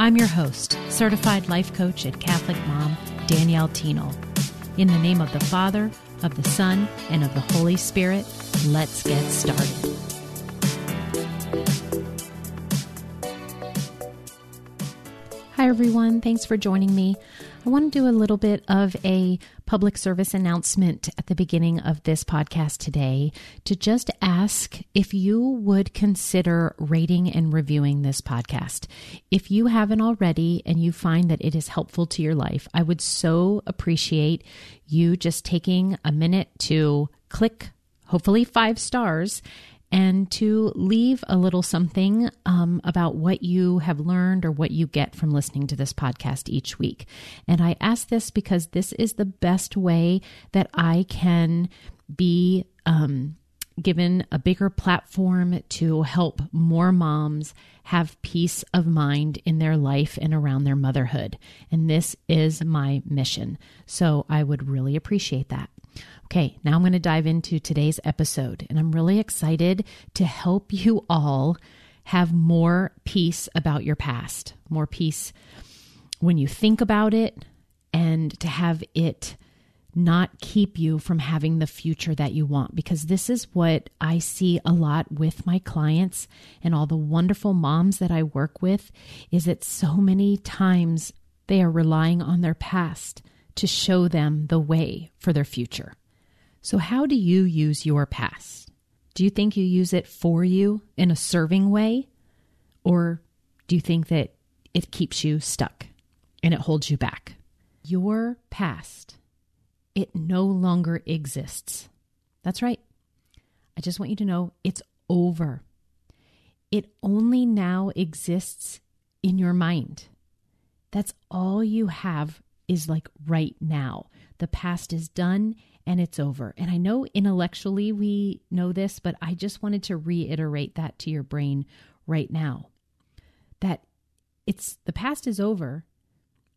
I'm your host, certified life coach at Catholic mom, Danielle Thienel. In the name of the Father, of the Son, and of the Holy Spirit, let's get started. Hi, everyone. Thanks for joining me. I want to do a little bit of a public service announcement at the beginning of this podcast today to just ask if you would consider rating and reviewing this podcast. If you haven't already and you find that it is helpful to your life, I would so appreciate you just taking a minute to click, hopefully, five stars and to leave a little something um, about what you have learned or what you get from listening to this podcast each week. And I ask this because this is the best way that I can be um, given a bigger platform to help more moms have peace of mind in their life and around their motherhood. And this is my mission. So I would really appreciate that. Okay, now I'm going to dive into today's episode, and I'm really excited to help you all have more peace about your past, more peace when you think about it, and to have it not keep you from having the future that you want because this is what I see a lot with my clients and all the wonderful moms that I work with is that so many times they are relying on their past to show them the way for their future. So, how do you use your past? Do you think you use it for you in a serving way? Or do you think that it keeps you stuck and it holds you back? Your past, it no longer exists. That's right. I just want you to know it's over. It only now exists in your mind. That's all you have is like right now. The past is done and it's over. And I know intellectually we know this, but I just wanted to reiterate that to your brain right now that it's the past is over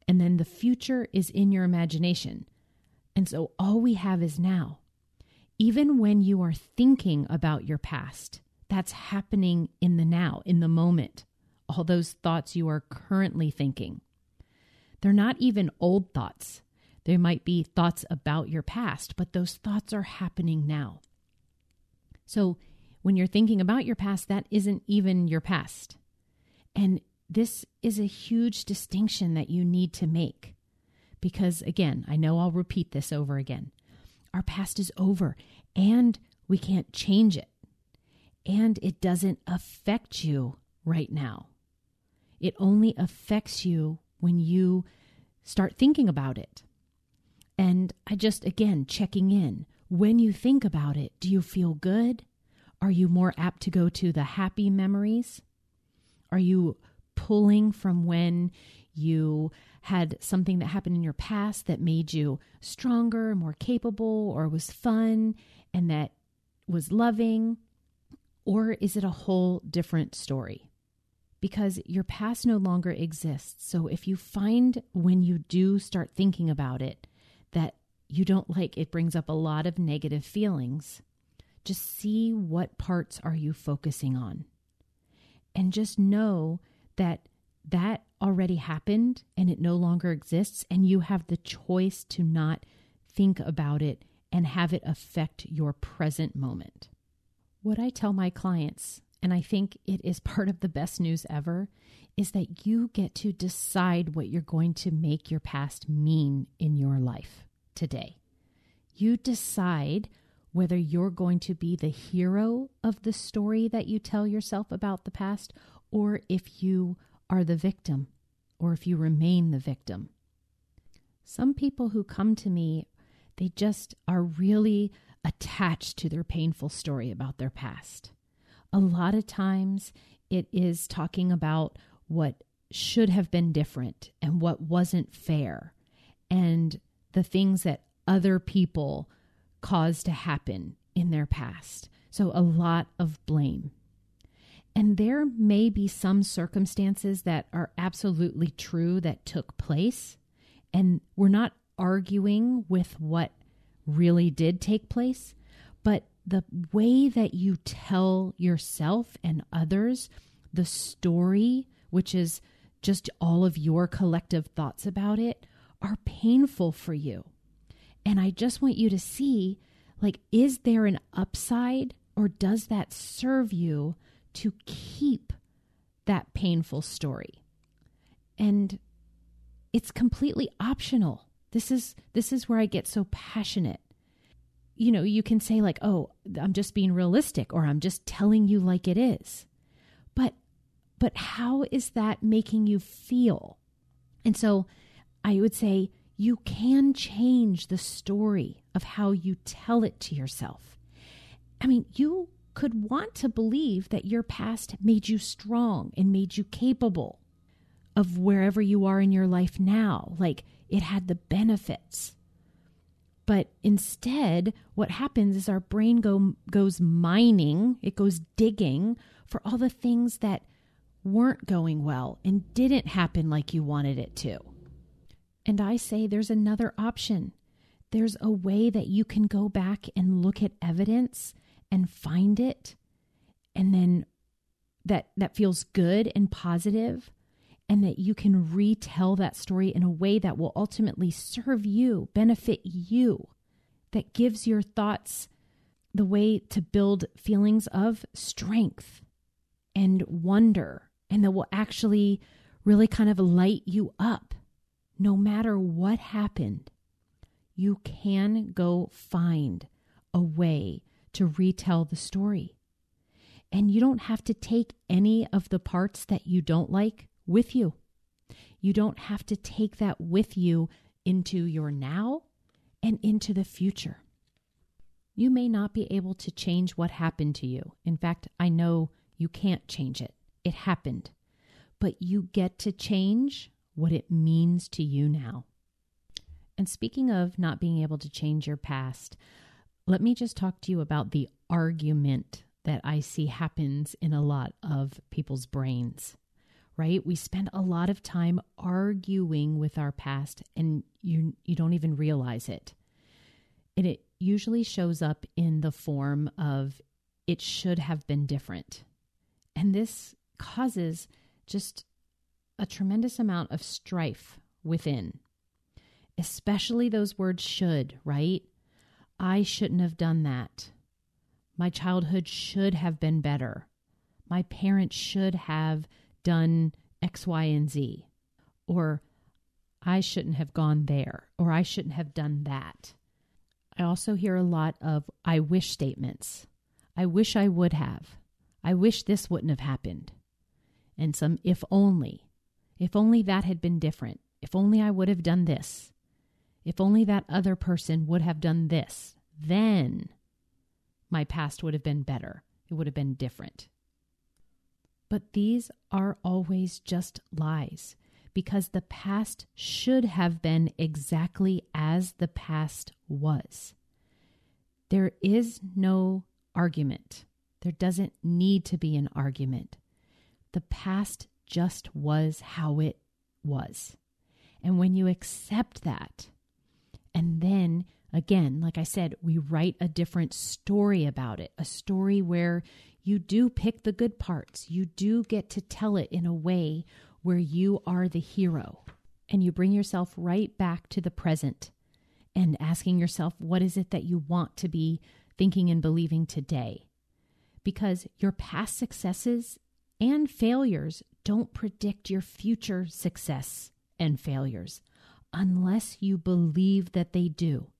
and then the future is in your imagination. And so all we have is now. Even when you are thinking about your past, that's happening in the now, in the moment. All those thoughts you are currently thinking. They're not even old thoughts. They might be thoughts about your past, but those thoughts are happening now. So when you're thinking about your past, that isn't even your past. And this is a huge distinction that you need to make. Because again, I know I'll repeat this over again. Our past is over and we can't change it. And it doesn't affect you right now. It only affects you when you start thinking about it. And I just, again, checking in. When you think about it, do you feel good? Are you more apt to go to the happy memories? Are you pulling from when you had something that happened in your past that made you stronger, more capable, or was fun and that was loving? Or is it a whole different story? Because your past no longer exists. So if you find when you do start thinking about it that you don't like, it brings up a lot of negative feelings. Just see what parts are you focusing on. And just know that that already happened and it no longer exists and you have the choice to not think about it and have it affect your present moment. What I tell my clients, and I think it is part of the best news ever, is that you get to decide what you're going to make your past mean in your life today. You decide whether you're going to be the hero of the story that you tell yourself about the past or if you are the victim or if you remain the victim. Some people who come to me, they just are really attached to their painful story about their past. A lot of times it is talking about what should have been different and what wasn't fair and the things that other people caused to happen in their past. So, a lot of blame. And there may be some circumstances that are absolutely true that took place. And we're not arguing with what really did take place, but the way that you tell yourself and others the story, which is just all of your collective thoughts about it, are painful for you. And I just want you to see like, is there an upside or does that serve you to keep that painful story? And it's completely optional. This is this is where I get so passionate. You know, you can say like, "Oh, I'm just being realistic or I'm just telling you like it is." But but how is that making you feel? And so I would say you can change the story of how you tell it to yourself. I mean, you could want to believe that your past made you strong and made you capable of wherever you are in your life now. Like it had the benefits. But instead, what happens is our brain go, goes mining, it goes digging for all the things that weren't going well and didn't happen like you wanted it to. And I say there's another option. There's a way that you can go back and look at evidence and find it and then that that feels good and positive and that you can retell that story in a way that will ultimately serve you, benefit you, that gives your thoughts the way to build feelings of strength and wonder and that will actually really kind of light you up no matter what happened, you can go find a way to retell the story. And you don't have to take any of the parts that you don't like with you. You don't have to take that with you into your now and into the future. You may not be able to change what happened to you. In fact, I know you can't change it. It happened. But you get to change what it means to you now. And speaking of not being able to change your past, let me just talk to you about the argument that I see happens in a lot of people's brains. Right? We spend a lot of time arguing with our past and you you don't even realize it. And it usually shows up in the form of it should have been different. And this causes just a tremendous amount of strife within, especially those words should, right? I shouldn't have done that. My childhood should have been better. My parents should have done X, Y, and Z. Or I shouldn't have gone there. Or I shouldn't have done that. I also hear a lot of I wish statements. I wish I would have. I wish this wouldn't have happened. And some if only. If only that had been different. If only I would have done this. If only that other person would have done this. Then my past would have been better. It would have been different. But these are always just lies because the past should have been exactly as the past was. There is no argument. There doesn't need to be an argument. The past just was how it was. And when you accept that, and then again, like I said, we write a different story about it, a story where you do pick the good parts. You do get to tell it in a way where you are the hero and you bring yourself right back to the present and asking yourself, what is it that you want to be thinking and believing today? Because your past successes and failures don't predict your future success and failures unless you believe that they do.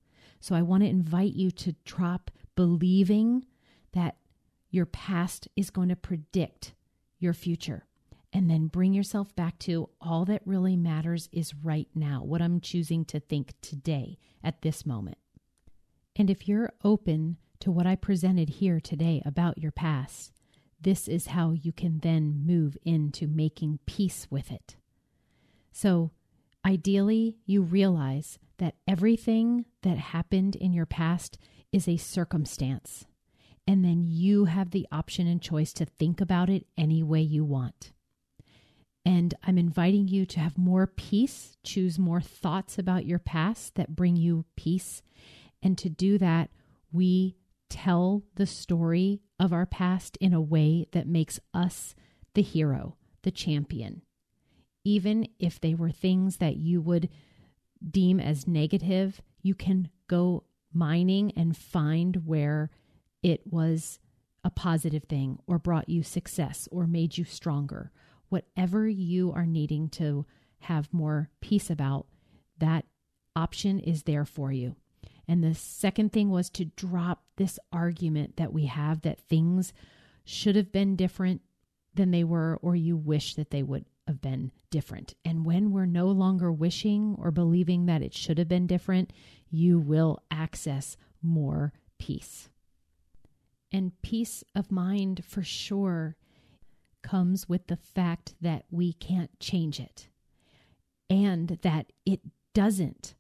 So I want to invite you to drop believing that your past is going to predict your future. And then bring yourself back to all that really matters is right now, what I'm choosing to think today at this moment. And if you're open to what I presented here today about your past, this is how you can then move into making peace with it. So, ideally, you realize that everything that happened in your past is a circumstance. And then you have the option and choice to think about it any way you want. And I'm inviting you to have more peace, choose more thoughts about your past that bring you peace. And to do that, we tell the story of our past in a way that makes us the hero, the champion. Even if they were things that you would deem as negative, you can go mining and find where it was a positive thing or brought you success or made you stronger. Whatever you are needing to have more peace about, that option is there for you. And the second thing was to drop this argument that we have that things should have been different than they were, or you wish that they would have been different. And when we're no longer wishing or believing that it should have been different, you will access more peace. And peace of mind for sure comes with the fact that we can't change it and that it doesn't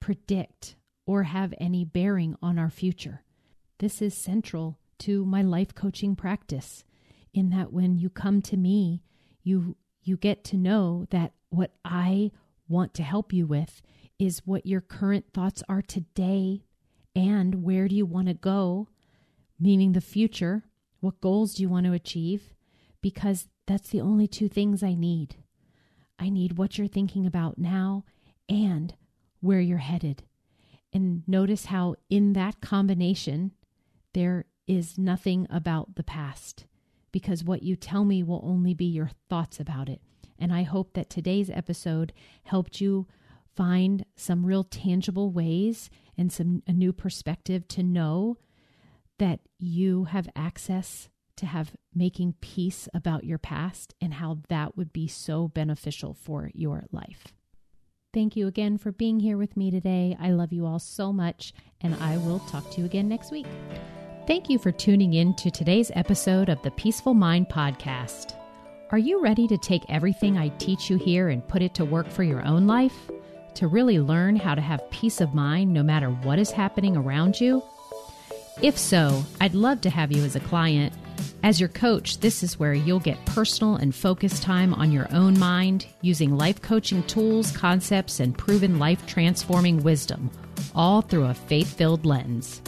predict or have any bearing on our future. This is central to my life coaching practice in that when you come to me, you you get to know that what I want to help you with is what your current thoughts are today and where do you want to go, meaning the future. What goals do you want to achieve? Because that's the only two things I need. I need what you're thinking about now and where you're headed. And notice how, in that combination, there is nothing about the past because what you tell me will only be your thoughts about it. And I hope that today's episode helped you find some real tangible ways and some a new perspective to know that you have access to have making peace about your past and how that would be so beneficial for your life. Thank you again for being here with me today. I love you all so much, and I will talk to you again next week. Thank you for tuning in to today's episode of the Peaceful Mind Podcast. Are you ready to take everything I teach you here and put it to work for your own life? To really learn how to have peace of mind no matter what is happening around you? If so, I'd love to have you as a client. As your coach, this is where you'll get personal and focused time on your own mind using life coaching tools, concepts, and proven life transforming wisdom, all through a faith filled lens.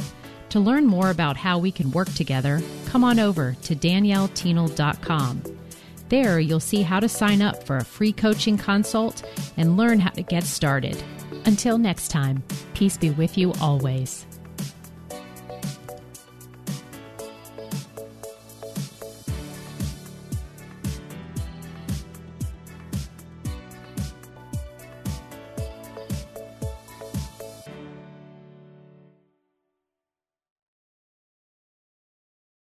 To learn more about how we can work together, come on over to daniellethienel.com. There, you'll see how to sign up for a free coaching consult and learn how to get started. Until next time, peace be with you always.